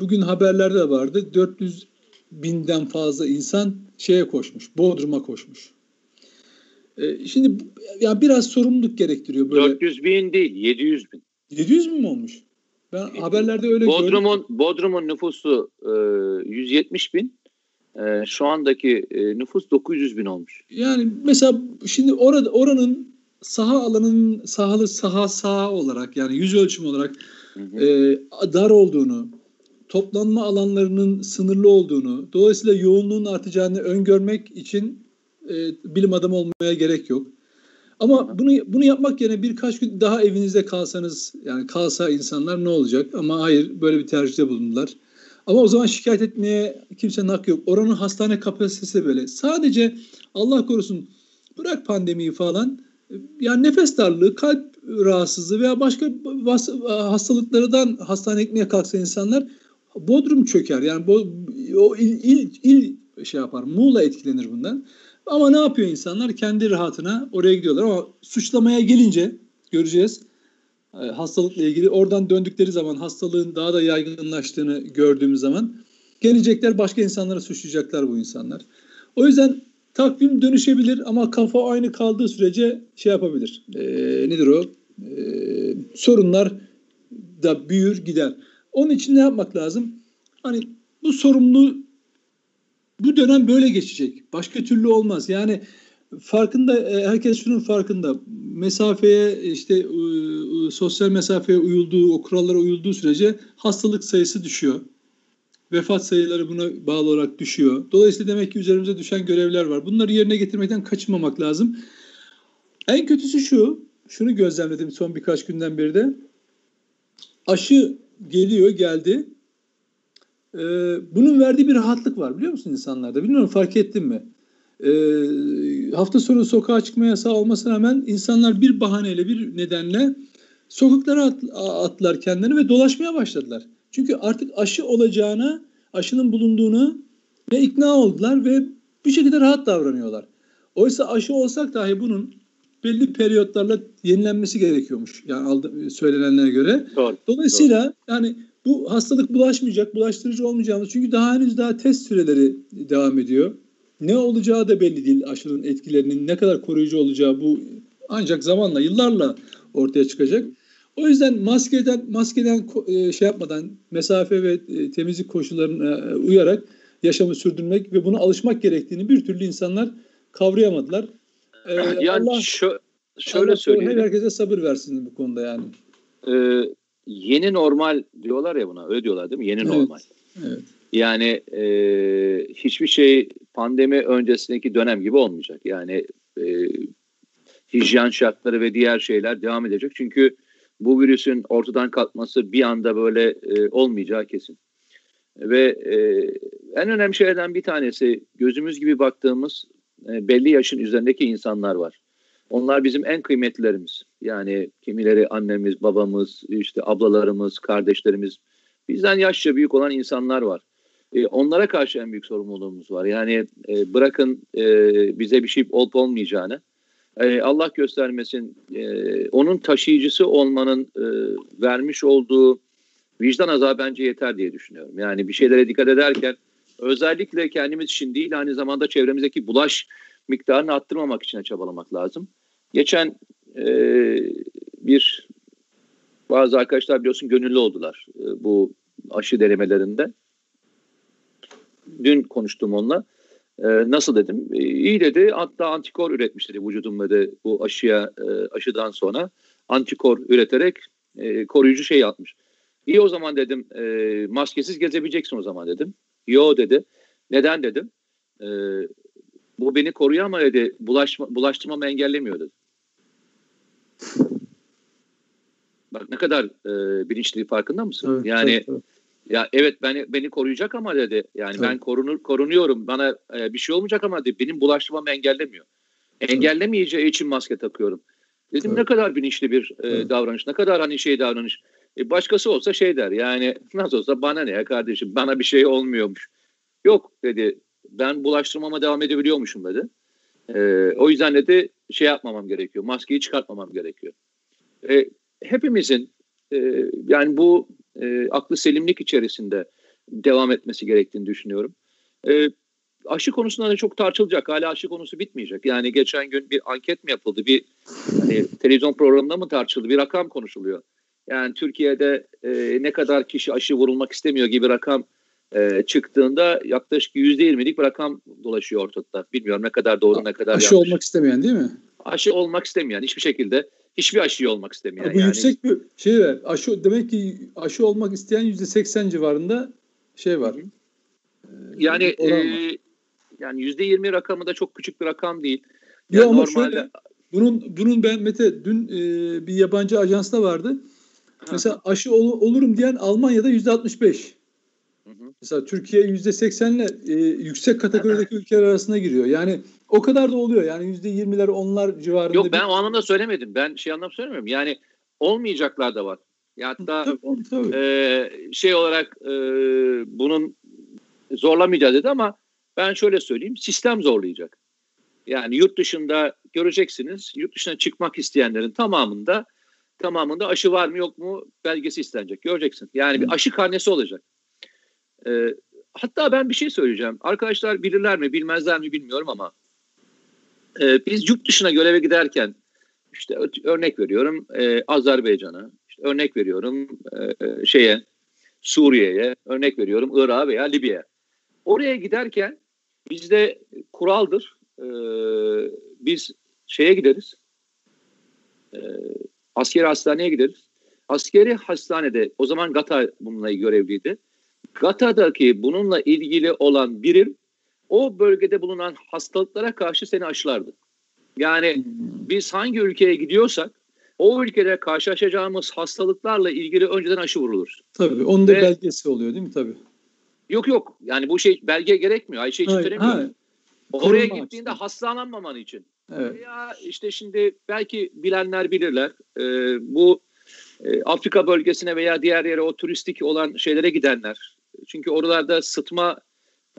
bugün haberlerde de vardı. 400 binden fazla insan şeye koşmuş, Bodrum'a koşmuş. E, şimdi ya biraz sorumluluk gerektiriyor böyle. 400 bin değil 700 bin. 700 bin mi olmuş? Ben haberlerde öyle Bodrum'un, gördüm. Bodrum'un nüfusu e, 170 bin. E, şu andaki e, nüfus 900 bin olmuş. Yani mesela şimdi orada oranın saha alanının sahalı saha saha olarak yani yüz ölçüm olarak hı hı. E, dar olduğunu, toplanma alanlarının sınırlı olduğunu, dolayısıyla yoğunluğun artacağını öngörmek için e, bilim adamı olmaya gerek yok. Ama bunu bunu yapmak yerine birkaç gün daha evinizde kalsanız yani kalsa insanlar ne olacak? Ama hayır böyle bir tercihte bulundular. Ama o zaman şikayet etmeye kimsenin hakkı yok. Oranın hastane kapasitesi böyle. Sadece Allah korusun bırak pandemiyi falan yani nefes darlığı, kalp rahatsızlığı veya başka hastalıklardan hastane gitmeye kalksa insanlar Bodrum çöker. Yani o il, il, il şey yapar. Muğla etkilenir bundan. Ama ne yapıyor insanlar? Kendi rahatına oraya gidiyorlar. Ama suçlamaya gelince göreceğiz hastalıkla ilgili oradan döndükleri zaman hastalığın daha da yaygınlaştığını gördüğümüz zaman gelecekler başka insanlara suçlayacaklar bu insanlar. O yüzden takvim dönüşebilir ama kafa aynı kaldığı sürece şey yapabilir. E, nedir o? E, sorunlar da büyür gider. Onun için ne yapmak lazım? Hani bu sorumlu bu dönem böyle geçecek. Başka türlü olmaz. Yani farkında e, herkes şunun farkında. Mesafeye işte sosyal mesafeye uyulduğu, o kurallara uyulduğu sürece hastalık sayısı düşüyor. Vefat sayıları buna bağlı olarak düşüyor. Dolayısıyla demek ki üzerimize düşen görevler var. Bunları yerine getirmekten kaçınmamak lazım. En kötüsü şu, şunu gözlemledim son birkaç günden beri de. Aşı geliyor, geldi. Ee, bunun verdiği bir rahatlık var biliyor musun insanlarda? Bilmiyorum fark ettin mi? Ee, hafta sonu sokağa çıkma yasağı olmasına rağmen insanlar bir bahaneyle, bir nedenle sokaklara at, attılar kendilerini ve dolaşmaya başladılar. Çünkü artık aşı olacağına, aşının bulunduğunu ve ikna oldular ve bir şekilde rahat davranıyorlar. Oysa aşı olsak dahi bunun belli periyotlarla yenilenmesi gerekiyormuş. Yani aldı, söylenenlere göre. Doğru, Dolayısıyla doğru. yani bu hastalık bulaşmayacak, bulaştırıcı olmayacağımız. Çünkü daha henüz daha test süreleri devam ediyor. Ne olacağı da belli değil aşının etkilerinin ne kadar koruyucu olacağı bu ancak zamanla, yıllarla ortaya çıkacak. O yüzden maskeden maskeden e, şey yapmadan mesafe ve e, temizlik koşullarına e, uyarak yaşamı sürdürmek ve buna alışmak gerektiğini bir türlü insanlar kavrayamadılar. yani Allah, şö şöyle Allah söyleyeyim. Herkese sabır versin bu konuda yani. Ee, yeni normal diyorlar ya buna. Öyle diyorlar değil mi? Yeni evet. normal. Evet. Yani e, hiçbir şey pandemi öncesindeki dönem gibi olmayacak. Yani e, hijyen şartları ve diğer şeyler devam edecek. Çünkü bu virüsün ortadan kalkması bir anda böyle e, olmayacağı kesin. Ve e, en önemli şeylerden bir tanesi gözümüz gibi baktığımız e, belli yaşın üzerindeki insanlar var. Onlar bizim en kıymetlilerimiz. Yani kimileri annemiz, babamız, işte ablalarımız, kardeşlerimiz. Bizden yaşça büyük olan insanlar var. E, onlara karşı en büyük sorumluluğumuz var. Yani e, bırakın e, bize bir şey olup olmayacağını. E, Allah göstermesin e, onun taşıyıcısı olmanın e, vermiş olduğu vicdan azabı bence yeter diye düşünüyorum. Yani bir şeylere dikkat ederken özellikle kendimiz için değil aynı zamanda çevremizdeki bulaş miktarını arttırmamak için çabalamak lazım. Geçen e, bir bazı arkadaşlar biliyorsun gönüllü oldular e, bu aşı denemelerinde. Dün konuştum onunla. E, nasıl dedim? E, iyi dedi. Hatta antikor üretmiş dedi vücudum dedi bu aşıya e, aşıdan sonra antikor üreterek e, koruyucu şey yapmış. İyi o zaman dedim e, maskesiz gezebileceksin o zaman dedim. Yo dedi. Neden dedim. E, bu beni koruyor ama dedi bulaşma, bulaştırmamı engellemiyor dedi. Bak ne kadar e, bilinçli farkında mısın? Evet, yani evet, evet. Ya evet beni beni koruyacak ama dedi. Yani evet. ben korunur korunuyorum. Bana e, bir şey olmayacak ama dedi, benim bulaştırmamı engellemiyor. Engellemeyeceği için maske takıyorum. Dedim evet. ne kadar bilinçli bir e, davranış, ne kadar hani şey davranış. E, başkası olsa şey der yani nasıl olsa bana ne ya kardeşim bana bir şey olmuyormuş. Yok dedi ben bulaştırmama devam edebiliyormuşum dedi. E, o yüzden dedi şey yapmamam gerekiyor. Maskeyi çıkartmamam gerekiyor. E, hepimizin e, yani bu e, aklı selimlik içerisinde devam etmesi gerektiğini düşünüyorum. E, aşı konusunda da çok tartışılacak. Hala aşı konusu bitmeyecek. Yani geçen gün bir anket mi yapıldı? Bir hani, televizyon programında mı tartışıldı? Bir rakam konuşuluyor. Yani Türkiye'de e, ne kadar kişi aşı vurulmak istemiyor gibi rakam e, çıktığında yaklaşık %20'lik bir rakam dolaşıyor ortada. Bilmiyorum ne kadar doğru ne kadar aşı yanlış. olmak istemeyen değil mi? Aşı olmak istemeyen hiçbir şekilde hiçbir aşıyı olmak istemeyen. Bu yani. yüksek bir şey var. Aşı demek ki aşı olmak isteyen %80 civarında şey var. Ee, yani e, yani %20 rakamı da çok küçük bir rakam değil. Yani ya ama normalde... şöyle bunun bunun ben Mete dün e, bir yabancı ajansda vardı. Mesela aşı ol, olurum diyen Almanya'da yüzde 65. Mesela Türkiye yüzde 80'le e, yüksek kategorideki ülkeler arasına giriyor. Yani o kadar da oluyor. Yani yüzde 20'ler onlar civarında. Yok ben bir... o anlamda söylemedim. Ben şey anlamda söylemiyorum. Yani olmayacaklar da var. Ya hatta tabii, tabii. E, şey olarak e, bunun zorlamayacağız dedi ama ben şöyle söyleyeyim. Sistem zorlayacak. Yani yurt dışında göreceksiniz. Yurt dışına çıkmak isteyenlerin tamamında tamamında aşı var mı yok mu belgesi istenecek. Göreceksin. Yani bir aşı karnesi olacak. E, hatta ben bir şey söyleyeceğim. Arkadaşlar bilirler mi bilmezler mi bilmiyorum ama e, biz yurt dışına göreve giderken işte örnek veriyorum e, Azerbaycan'a, işte örnek veriyorum e, şeye Suriye'ye, örnek veriyorum Irak'a veya Libya'ya. Oraya giderken bizde kuraldır. E, biz şeye gideriz. E, askeri hastaneye gideriz. Askeri hastanede o zaman GATA bununla görevliydi. GATA'daki bununla ilgili olan birim o bölgede bulunan hastalıklara karşı seni aşılardı. Yani hmm. biz hangi ülkeye gidiyorsak o ülkede karşılaşacağımız hastalıklarla ilgili önceden aşı vurulur. Tabii onun da Ve, belgesi oluyor değil mi tabii? Yok yok yani bu şey belge gerekmiyor. Ayşe için veremiyor. Oraya gittiğinde açısından. hastalanmaman için. Evet. Veya işte şimdi belki bilenler bilirler. E, bu e, Afrika bölgesine veya diğer yere o turistik olan şeylere gidenler. Çünkü oralarda sıtma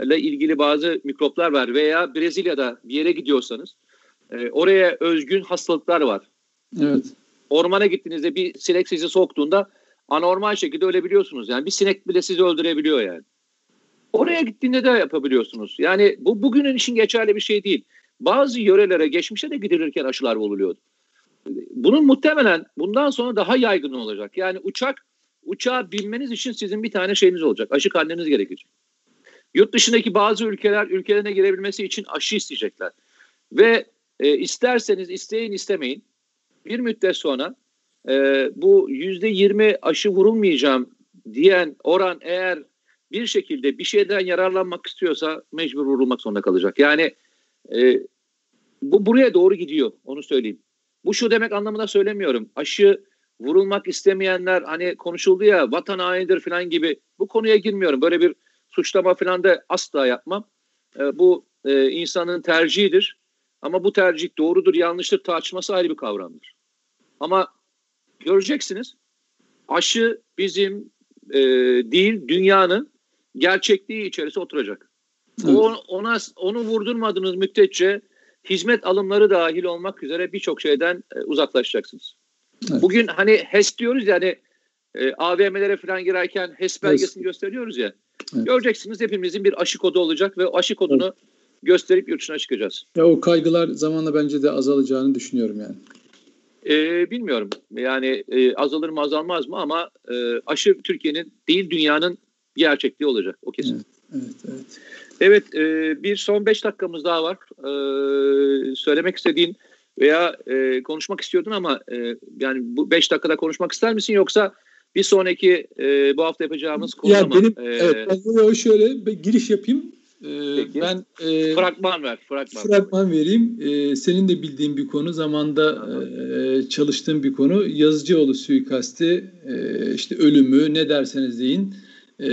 ile ilgili bazı mikroplar var veya Brezilya'da bir yere gidiyorsanız e, oraya özgün hastalıklar var. Evet. Ormana gittiğinizde bir sinek sizi soktuğunda anormal şekilde ölebiliyorsunuz. Yani bir sinek bile sizi öldürebiliyor yani. Oraya gittiğinde de yapabiliyorsunuz. Yani bu bugünün için geçerli bir şey değil. Bazı yörelere geçmişte de gidilirken aşılar oluyordu. Bunun muhtemelen bundan sonra daha yaygın olacak. Yani uçak uçağa binmeniz için sizin bir tane şeyiniz olacak. Aşı karneniz gerekecek. Yurt dışındaki bazı ülkeler ülkelerine girebilmesi için aşı isteyecekler. Ve e, isterseniz isteyin istemeyin bir müddet sonra e, bu yüzde yirmi aşı vurulmayacağım diyen oran eğer bir şekilde bir şeyden yararlanmak istiyorsa mecbur vurulmak zorunda kalacak. Yani e, bu buraya doğru gidiyor onu söyleyeyim. Bu şu demek anlamında söylemiyorum. Aşı vurulmak istemeyenler hani konuşuldu ya vatan hainidir falan gibi bu konuya girmiyorum. Böyle bir suçlama falan da asla yapmam. E, bu e, insanın tercihidir. Ama bu tercih doğrudur yanlıştır tartışması ayrı bir kavramdır. Ama göreceksiniz aşı bizim e, değil dünyanın gerçekliği içerisine oturacak. O, ona onu vurdurmadığınız müddetçe hizmet alımları dahil olmak üzere birçok şeyden e, uzaklaşacaksınız. Evet. Bugün hani HES diyoruz ya hani e, AVM'lere falan girerken HES belgesini evet. gösteriyoruz ya. Göreceksiniz hepimizin bir aşı kodu olacak ve aşı kodunu evet. gösterip yurt dışına çıkacağız. Ya o kaygılar zamanla bence de azalacağını düşünüyorum yani. E, bilmiyorum yani e, azalır mı azalmaz mı ama e, aşı Türkiye'nin değil dünyanın gerçekliği olacak o kesin. Evet, evet. evet. Evet e, bir son beş dakikamız daha var. E, söylemek istediğin veya e, konuşmak istiyordun ama e, yani bu beş dakikada konuşmak ister misin yoksa bir sonraki e, bu hafta yapacağımız konu ya mı? Benim, ee, evet ben şöyle bir giriş yapayım. Peki. Ben e, fragman ver. Fragman, fragman vereyim. Ee, senin de bildiğin bir konu. Zamanda e, çalıştığım bir konu. Yazıcıoğlu suikasti, e, işte ölümü ne derseniz deyin. E,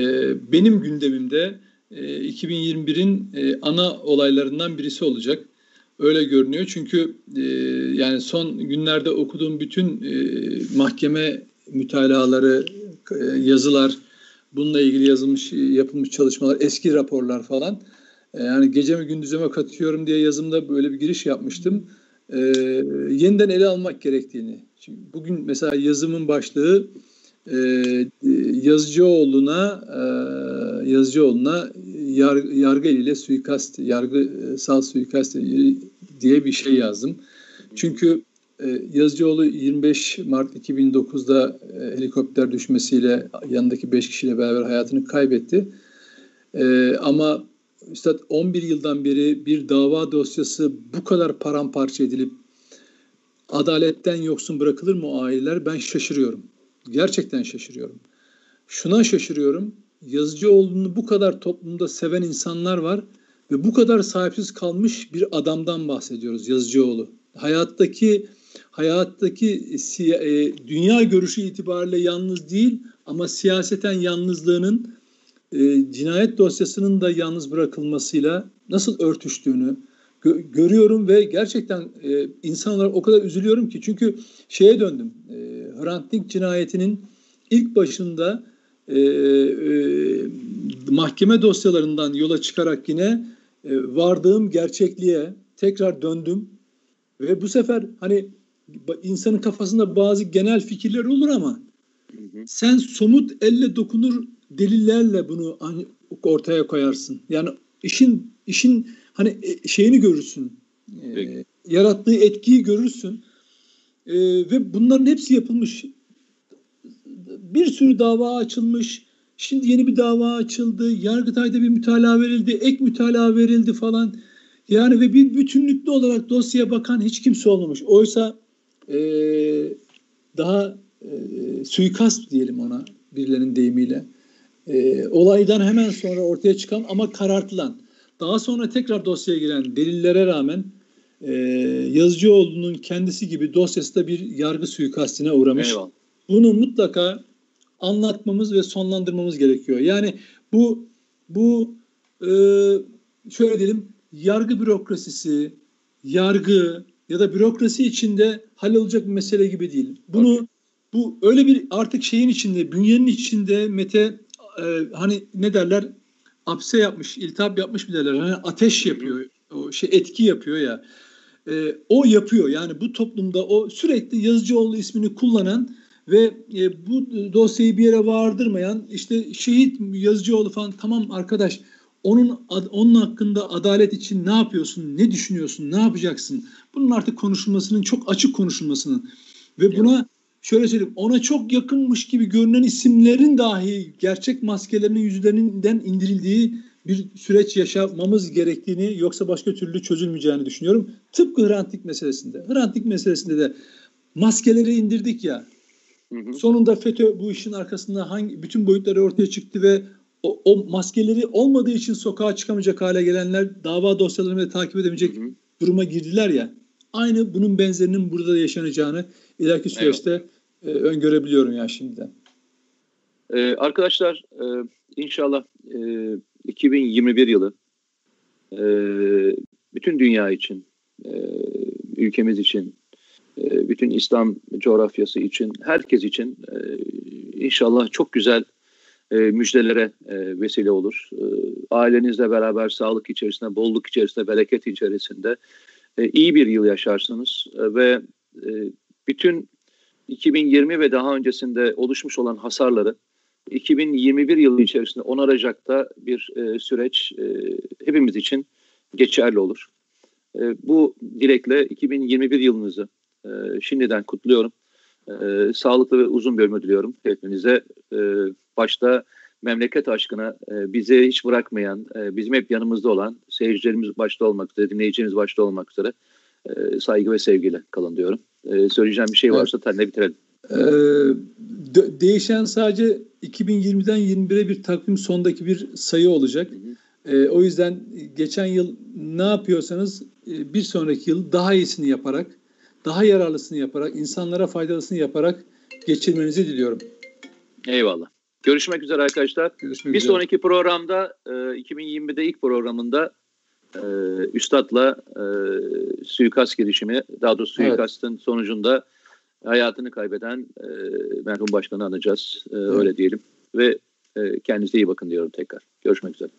benim gündemimde e, 2021'in e, ana olaylarından birisi olacak. Öyle görünüyor çünkü e, yani son günlerde okuduğum bütün e, mahkeme mütalaları, e, yazılar, bununla ilgili yazılmış, yapılmış çalışmalar, eski raporlar falan. E, yani geceme gündüzeme katıyorum diye yazımda böyle bir giriş yapmıştım. E, yeniden ele almak gerektiğini. Şimdi bugün mesela yazımın başlığı e, Yazıcıoğlu'na e, Yazıcıoğlu'na yar, yargı ile suikast, yargısal suikast diye bir şey yazdım. Çünkü e, Yazıcıoğlu 25 Mart 2009'da e, helikopter düşmesiyle yanındaki 5 kişiyle beraber hayatını kaybetti. E, ama Üstad 11 yıldan beri bir dava dosyası bu kadar paramparça edilip adaletten yoksun bırakılır mı o aileler? Ben şaşırıyorum. Gerçekten şaşırıyorum. Şuna şaşırıyorum. Yazıcıoğlu'nu bu kadar toplumda seven insanlar var ve bu kadar sahipsiz kalmış bir adamdan bahsediyoruz Yazıcıoğlu. Hayattaki hayattaki e, dünya görüşü itibariyle yalnız değil ama siyaseten yalnızlığının e, cinayet dosyasının da yalnız bırakılmasıyla nasıl örtüştüğünü gö- görüyorum ve gerçekten e, insan olarak o kadar üzülüyorum ki çünkü şeye döndüm. E, Hrant Dink cinayetinin ilk başında e, e, mahkeme dosyalarından yola çıkarak yine e, vardığım gerçekliğe tekrar döndüm ve bu sefer hani insanın kafasında bazı genel fikirler olur ama sen somut elle dokunur delillerle bunu ortaya koyarsın. Yani işin işin hani e, şeyini görürsün. E, yarattığı etkiyi görürsün. E, ve bunların hepsi yapılmış. Bir sürü dava açılmış. Şimdi yeni bir dava açıldı. Yargıtay'da bir mütalaa verildi. Ek mütalaa verildi falan. Yani ve bir bütünlüklü olarak dosyaya bakan hiç kimse olmamış. Oysa e, daha e, suikast diyelim ona birilerinin deyimiyle. E, olaydan hemen sonra ortaya çıkan ama karartılan, daha sonra tekrar dosyaya giren delillere rağmen e, Yazıcıoğlu'nun kendisi gibi dosyası da bir yargı suikastine uğramış. Eyvallah. Bunu mutlaka anlatmamız ve sonlandırmamız gerekiyor. Yani bu bu e, şöyle diyelim yargı bürokrasisi, yargı ya da bürokrasi içinde hallolacak bir mesele gibi değil. Bunu okay. bu öyle bir artık şeyin içinde, bünyenin içinde Mete e, hani ne derler apse yapmış, iltihap yapmış mı derler. Hani ateş yapıyor, o şey etki yapıyor ya. E, o yapıyor. Yani bu toplumda o sürekli Yazıcıoğlu ismini kullanan ve e, bu dosyayı bir yere vardırmayan işte şehit Yazıcıoğlu falan tamam arkadaş onun onun hakkında adalet için ne yapıyorsun, ne düşünüyorsun, ne yapacaksın? Bunun artık konuşulmasının çok açık konuşulmasının ve buna şöyle söyleyeyim ona çok yakınmış gibi görünen isimlerin dahi gerçek maskelerinin yüzlerinden indirildiği bir süreç yaşamamız gerektiğini yoksa başka türlü çözülmeyeceğini düşünüyorum. Tıpkı Hrant meselesinde. Hrant meselesinde de maskeleri indirdik ya. Hı hı. Sonunda FETÖ bu işin arkasında hangi bütün boyutları ortaya çıktı ve o, o maskeleri olmadığı için sokağa çıkamayacak hale gelenler dava dosyalarını takip edemeyecek hı hı. duruma girdiler ya. Aynı bunun benzerinin burada da yaşanacağını ileriki süreçte evet e, öngörebiliyorum ya şimdiden. Ee, arkadaşlar e, inşallah e, 2021 yılı e, bütün dünya için, e, ülkemiz için, e, bütün İslam coğrafyası için, herkes için e, inşallah çok güzel e, müjdelere e, vesile olur. E, ailenizle beraber sağlık içerisinde, bolluk içerisinde, bereket içerisinde e, iyi bir yıl yaşarsınız e, ve e, bütün 2020 ve daha öncesinde oluşmuş olan hasarları 2021 yılı içerisinde onaracak da bir e, süreç e, hepimiz için geçerli olur. E, bu dilekle 2021 yılınızı e, şimdiden kutluyorum. E, sağlıklı ve uzun bir ömür diliyorum hepinize. E, başta memleket aşkına e, bizi hiç bırakmayan, e, bizim hep yanımızda olan seyircilerimiz başta olmak üzere, dinleyicilerimiz başta olmak üzere e, saygı ve sevgiyle kalın diyorum. E, söyleyeceğim bir şey varsa evet. tenle bitirelim. Ee, de, değişen sadece 2020'den 21'e bir takvim sondaki bir sayı olacak. Hı hı. E, o yüzden geçen yıl ne yapıyorsanız e, bir sonraki yıl daha iyisini yaparak, daha yararlısını yaparak, insanlara faydalısını yaparak geçirmenizi diliyorum. Eyvallah. Görüşmek üzere arkadaşlar. Görüşmek bir üzere. sonraki programda e, 2020'de ilk programında e, Üstad'la e, suikast girişimi, daha doğrusu suikastın evet. sonucunda hayatını kaybeden e, merhum başkanı anacağız. E, evet. Öyle diyelim. Ve e, kendinize iyi bakın diyorum tekrar. Görüşmek üzere.